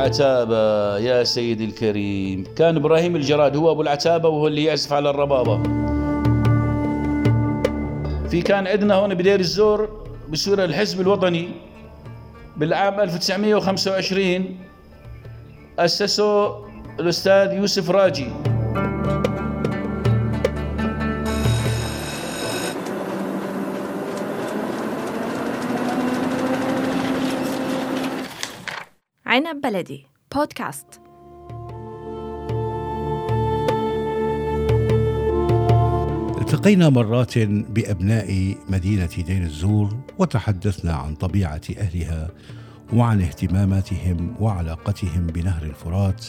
العتابة يا سيدي الكريم. كان إبراهيم الجراد هو أبو العتابة وهو اللي يعزف على الربابة. في كان عندنا هون بدير الزور بسورة الحزب الوطني بالعام 1925 أسسه الأستاذ يوسف راجي. عنب بلدي. بودكاست. التقينا مرات بأبناء مدينة دير الزور وتحدثنا عن طبيعة أهلها وعن اهتماماتهم وعلاقتهم بنهر الفرات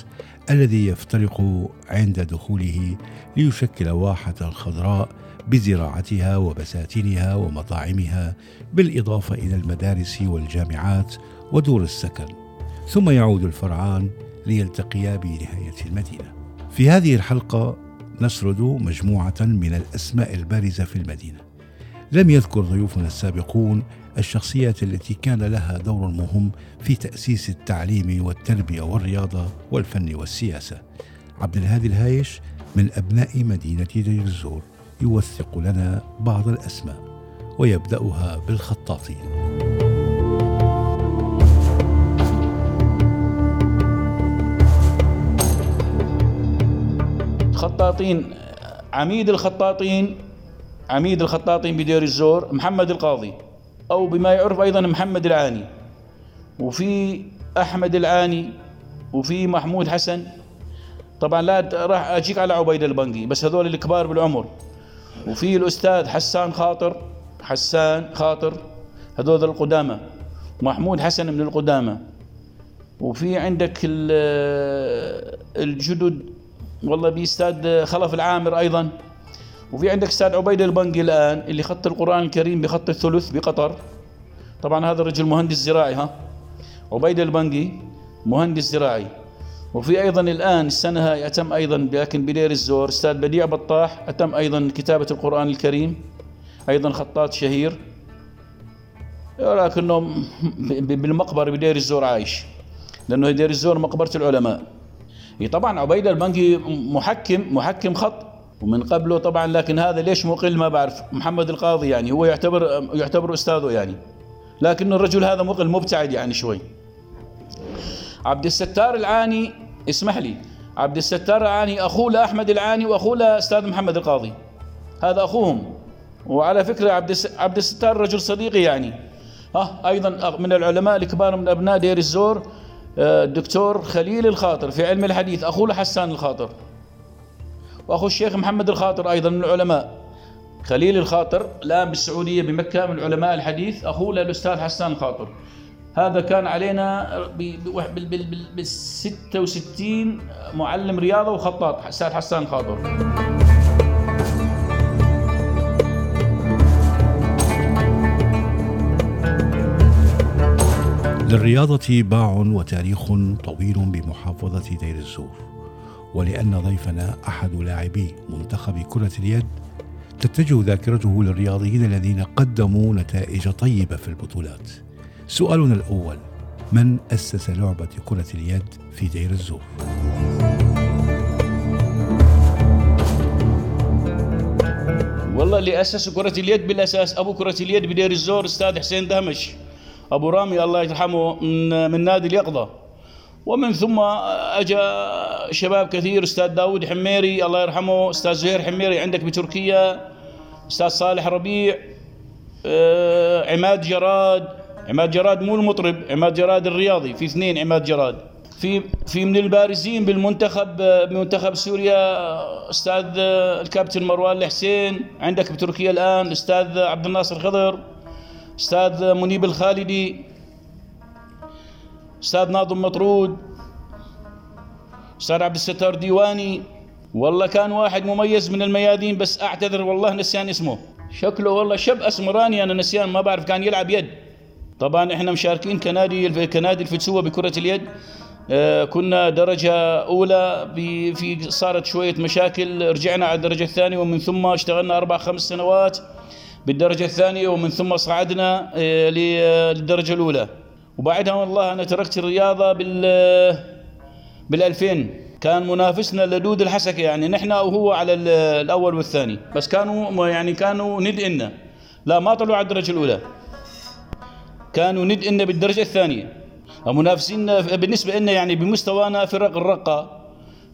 الذي يفترق عند دخوله ليشكل واحة خضراء بزراعتها وبساتينها ومطاعمها بالإضافة إلى المدارس والجامعات ودور السكن. ثم يعود الفرعان ليلتقيا بنهاية المدينة. في هذه الحلقة نسرد مجموعة من الأسماء البارزة في المدينة. لم يذكر ضيوفنا السابقون الشخصيات التي كان لها دور مهم في تأسيس التعليم والتربية والرياضة والفن والسياسة. عبد الهادي الهايش من أبناء مدينة دير الزور يوثق لنا بعض الأسماء ويبدأها بالخطاطين. خطاطين عميد الخطاطين عميد الخطاطين بدير الزور محمد القاضي أو بما يعرف أيضا محمد العاني وفي أحمد العاني وفي محمود حسن. طبعا لا راح أجيك على عبيد البنقي بس هذول الكبار بالعمر. وفي الأستاذ حسان خاطر حسان خاطر هذول القدامى. محمود حسن من القدامى. وفي عندك الجدد والله بيستاذ خلف العامر أيضا. وفي عندك أستاذ عبيد البنقي الآن اللي خط القرآن الكريم بخط الثلث بقطر. طبعا هذا الرجل مهندس زراعي ها؟ عبيد البنقي مهندس زراعي. وفي أيضا الآن السنة هاي أتم أيضا لكن بدير الزور أستاذ بديع بطاح أتم أيضا كتابة القرآن الكريم. أيضا خطاط شهير. ولكنه بالمقبرة بدير الزور عايش لأنه دير الزور مقبرة العلماء. طبعا عبيد البنقي محكم محكم خط. ومن قبله طبعا لكن هذا ليش مقل ما بعرف. محمد القاضي يعني هو يعتبر يعتبر أستاذه يعني. لكن الرجل هذا مقل مبتعد يعني شوي. عبد الستار العاني اسمح لي. عبد الستار العاني أخوه لأحمد العاني وأخوه لأستاذ محمد القاضي. هذا أخوهم. وعلى فكرة عبد عبد الستار رجل صديقي يعني. ها أيضا من العلماء الكبار من أبناء دير الزور. الدكتور خليل الخاطر في علم الحديث أخوه لحسان الخاطر. وأخو الشيخ محمد الخاطر أيضا من العلماء. خليل الخاطر الآن بالسعودية بمكة من علماء الحديث أخوه للأستاذ حسان الخاطر. هذا كان علينا بال 66 معلم رياضة وخطاط أستاذ حسان الخاطر. للرياضة باع وتاريخ طويل بمحافظة دير الزور. ولأن ضيفنا أحد لاعبي منتخب كرة اليد تتجه ذاكرته للرياضيين الذين قدموا نتائج طيبة في البطولات. سؤالنا الأول من أسس لعبة كرة اليد في دير الزور؟ والله اللي أسس كرة اليد بالأساس أبو كرة اليد بدير الزور أستاذ حسين دهمش. أبو رامي الله يرحمه من, من نادي اليقظة. ومن ثم أجا شباب كثير أستاذ داود حميري الله يرحمه أستاذ زهير حميري عندك بتركيا أستاذ صالح ربيع آه، عماد جراد. عماد جراد مو المطرب عماد جراد الرياضي في اثنين عماد جراد. في في من البارزين بالمنتخب بمنتخب سوريا أستاذ الكابتن مروان الحسين عندك بتركيا الآن أستاذ عبد الناصر خضر. أستاذ منيب الخالدي أستاذ ناظم مطرود أستاذ عبد الستار ديواني. والله كان واحد مميز من الميادين بس أعتذر والله نسيان اسمه. شكله والله شب أسمراني أنا نسيان ما بعرف كان يلعب يد. طبعا إحنا مشاركين كنادي كنادي الفتسوة بكرة اليد. آه، كنا درجة أولى في صارت شوية مشاكل رجعنا على الدرجة الثانية ومن ثم اشتغلنا أربع خمس سنوات. بالدرجة الثانية ومن ثم صعدنا آه، للدرجة الأولى. وبعدها والله أنا تركت الرياضة بال بال 2000 كان منافسنا لدود الحسكه يعني نحن وهو على ال- الأول والثاني. بس كانوا يعني كانوا ند إنا لا ما طلعوا على الدرجة الأولى. كانوا ند إنا بالدرجة الثانية. منافسين بالنسبة لنا يعني بمستوانا فرق الرقة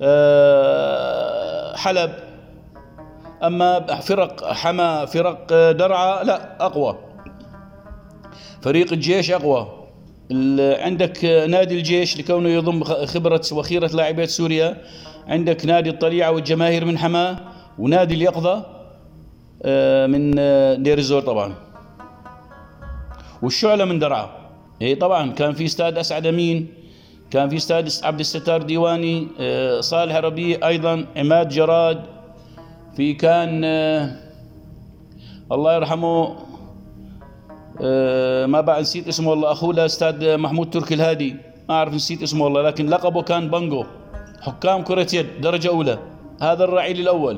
آه، حلب. أما فرق حما فرق درعا لا أقوى. فريق الجيش أقوى. ال- عندك نادي الجيش لكونه يضم خ- خبرة وخيرة لاعبات سوريا. عندك نادي الطليعة والجماهير من حماه ونادي اليقظة آه، من دير الزور طبعا. والشعلة من درعا. إي طبعا كان في استاد أسعد أمين كان في استاد عبد الستار ديواني آه، صالح ربيع أيضا عماد جراد في كان آه، الله يرحمه آه، ما بعد نسيت اسمه والله. أخوه له أستاذ محمود تركي الهادي. ما أعرف نسيت اسمه والله لكن لقبه كان بانجو. حكام كرة يد درجة أولى. هذا الرعيل الأول.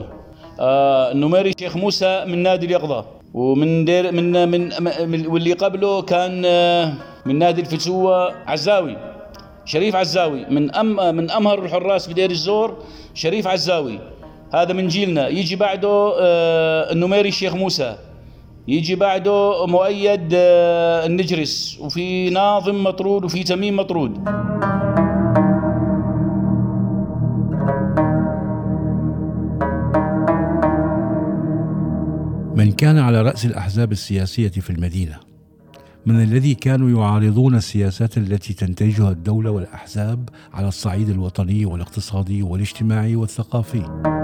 آه النميري شيخ موسى من نادي اليقظة. ومن دير من من, واللي قبله كان آه من نادي الفسوة عزاوي. شريف عزاوي. من أم من أمهر الحراس بدير الزور شريف عزاوي. هذا من جيلنا. يجي بعده آه النميري الشيخ موسى. يجي بعده مؤيد آه، النجرس. وفي ناظم مطرود وفي تميم مطرود. من كان على رأس الأحزاب السياسية في المدينة من الذي كانوا يعارضون السياسات التي تنتجها الدولة والأحزاب على الصعيد الوطني والاقتصادي والاجتماعي والثقافي.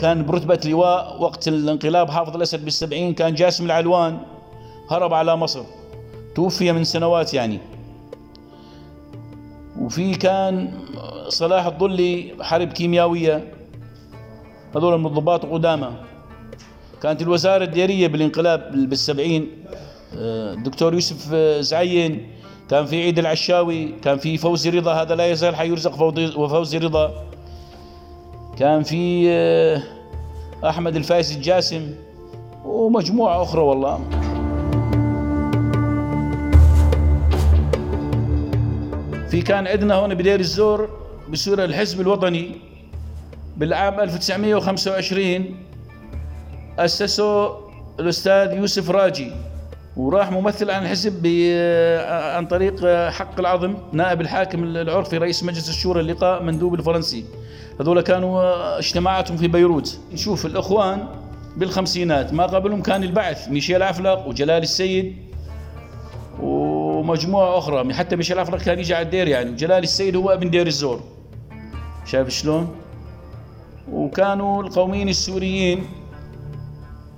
كان برتبة لواء وقت الانقلاب حافظ الأسد بالسبعين كان جاسم العلوان هرب على مصر. توفي من سنوات يعني. وفي كان صلاح الضلي حرب كيميائية. هذول من الضباط القدامى كانت الوزارة الديرية بالانقلاب بالسبعين آه، الدكتور يوسف آه، زعين كان في عيد العشاوي كان في فوزي رضا هذا لا يزال حيرزق فوزي- رضا. كان في آه، أحمد الفايز الجاسم ومجموعة أخرى والله. في كان عندنا هون بدير الزور بسوريا الحزب الوطني بالعام 1925 أسسه الأستاذ يوسف راجي. وراح ممثل عن الحزب ب- عن طريق حق العظم نائب الحاكم العرفي رئيس مجلس الشورى اللقاء مندوب الفرنسي. هذول كانوا اجتماعاتهم في بيروت. نشوف الإخوان بالخمسينات. ما قبلهم كان البعث ميشيل عفلق وجلال السيد ومجموعة أخرى. حتى ميشيل عفلق كان يجي على الدير يعني. وجلال السيد هو ابن دير الزور. شايف شلون؟ وكانوا القوميين السوريين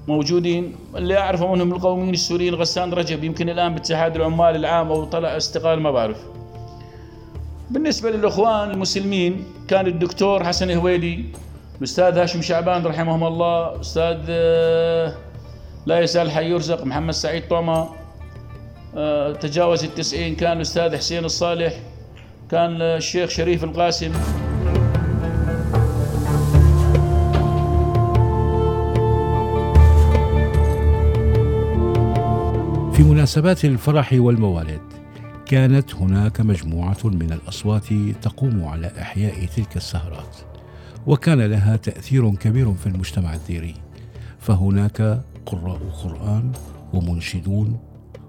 موجودين. اللي أعرفه منهم القوميين السوريين غسان رجب يمكن الآن باتحاد العمال العام أو طلع استقال ما بعرف. بالنسبة للإخوان المسلمين كان الدكتور حسن هويدي الاستاذ هاشم شعبان رحمهم الله أستاذ آه، لا يزال حي يرزق محمد سعيد طوما آه، تجاوز التسعين كان الاستاذ حسين الصالح كان الشيخ شريف القاسم. في مناسبات الفرح والموالد كانت هناك مجموعة من الأصوات تقوم على إحياء تلك السهرات وكان لها تأثير كبير في المجتمع الديري. فهناك قراء قرآن ومنشدون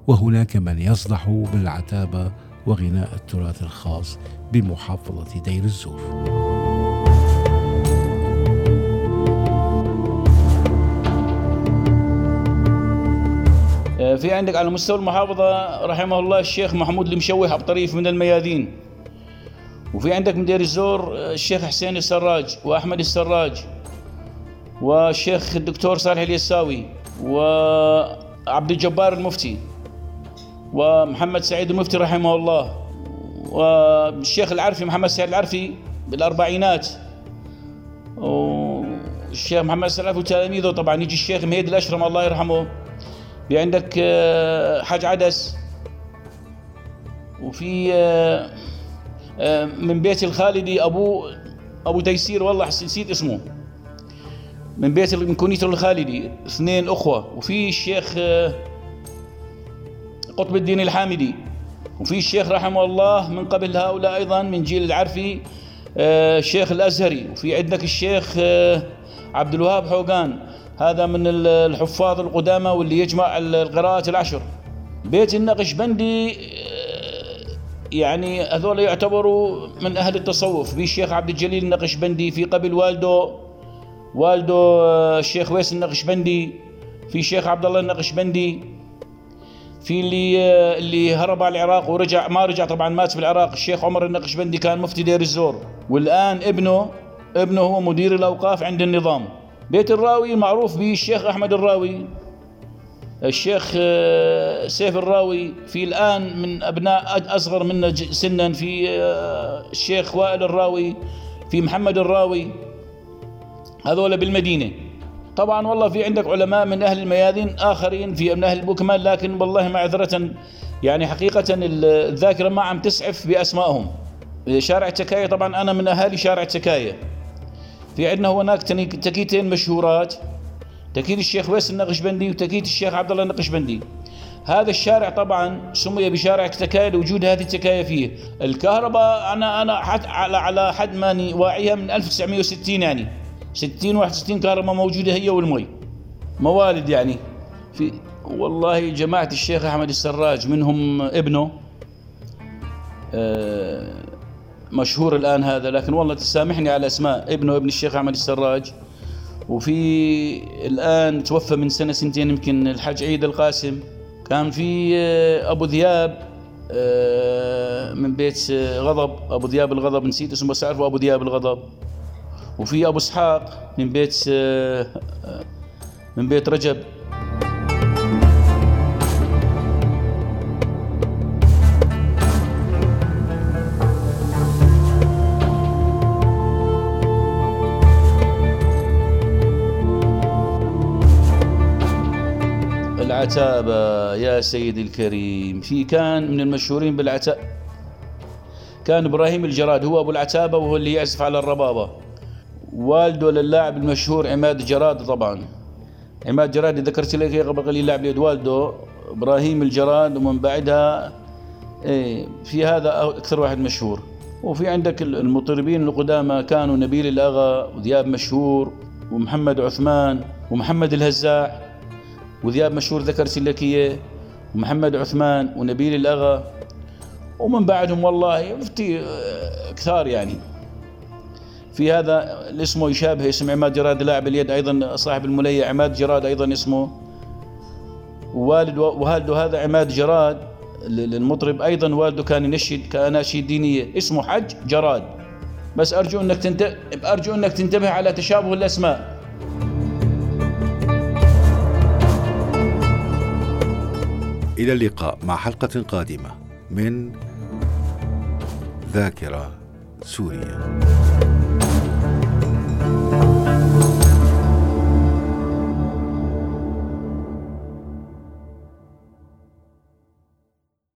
وهناك من يصدح بالعتابة وغناء التراث الخاص بمحافظة دير الزور. في عندك على مستوى المحافظة رحمه الله الشيخ محمود المشوح أبو طريف من الميادين. وفي عندك من دير الزور آه، الشيخ حسين السراج وأحمد السراج والشيخ الدكتور صالح اليساوي وعبد الجبار المفتي ومحمد سعيد المفتي رحمه الله والشيخ العرفي محمد سعيد العرفي بالأربعينات. والشيخ محمد سعيد العرفي وتلاميذه طبعا يجي الشيخ مهيد الأشرم الله يرحمه. في عندك آه، حاج عدس. وفي آه، آه، من بيت الخالدي أبو أبو تيسير والله نسيت اسمه. من بيت من كنيسة الخالدي اثنين أخوة. وفي الشيخ قطب الدين الحامدي. وفي الشيخ رحمه الله من قبل هؤلاء أيضا من جيل العرفي الشيخ الأزهري. وفي عندك الشيخ عبد الوهاب حوقان. هذا من الحفاظ القدامى واللي يجمع القراءات العشر. بيت النقشبندي آه، يعني هذول يعتبروا من أهل التصوف. في الشيخ عبد الجليل النقشبندي في قبل والده والده الشيخ ويس النقشبندي في الشيخ عبد الله النقشبندي في اللي اللي هرب على العراق ورجع ما رجع طبعا مات في العراق. الشيخ عمر النقشبندي كان مفتي دير الزور. والآن ابنه ابنه هو مدير الأوقاف عند النظام. بيت الراوي معروف به الشيخ أحمد الراوي. الشيخ آه، سيف الراوي في الآن من أبناء أصغر منا سنا في آه، الشيخ وائل الراوي في محمد الراوي. هذول بالمدينة. طبعا والله في عندك علماء من أهل الميادين آخرين في من أهل البوكمان لكن والله معذره يعني حقيقة الذاكرة ما عم تسعف بأسمائهم. شارع تكاية طبعا أنا من أهالي شارع تكاية. في عندنا هناك تكيتين مشهورات. تكيت الشيخ ويس النقشبندي وتكيت الشيخ عبد الله النقشبندي. هذا الشارع طبعا سمي بشارع تكاية لوجود هذه التكاية فيه. الكهرباء أنا أنا حد على على حد ماني واعيها من 1960 يعني. 60 61 كهرباء موجودة هي والمي. موالد يعني. في والله جماعة الشيخ أحمد السراج منهم ابنه. آه، مشهور الآن هذا لكن والله تسامحني على أسماء ابنه ابن الشيخ أحمد السراج. وفي الآن توفى من سنة سنتين يمكن الحاج عيد القاسم. كان في آه، أبو ذياب آه، من بيت غضب. أبو ذياب الغضب نسيت اسمه بس أعرفه أبو ذياب الغضب. وفي أبو إسحاق من بيت آه، من بيت رجب. العتابة يا سيدي الكريم. في كان من المشهورين بالعتابة كان إبراهيم الجراد هو أبو العتابة وهو اللي يعزف على الربابة. والده للاعب المشهور عماد جراد طبعا. عماد جراد ذكرت لك قبل قليل لاعب يد والده إبراهيم الجراد ومن بعدها إيه في هذا أكثر واحد مشهور. وفي عندك المطربين القدامى كانوا نبيل الأغا وذياب مشهور ومحمد عثمان ومحمد الهزاع وذياب مشهور ذكرت لك إياه ومحمد عثمان ونبيل الأغا. ومن بعدهم والله مفتي آه، كثار يعني. في هذا اسمه يشابه اسم عماد جراد لاعب اليد أيضا صاحب الملية عماد جراد أيضا اسمه. ووالد ووالده هذا عماد جراد المطرب أيضا والده كان ينشد كاناشيد دينيه اسمه حج جراد. بس أرجو إنك تنتبه أرجو إنك تنتبه على تشابه الأسماء. إلى اللقاء مع حلقة قادمة من ذاكرة سوريا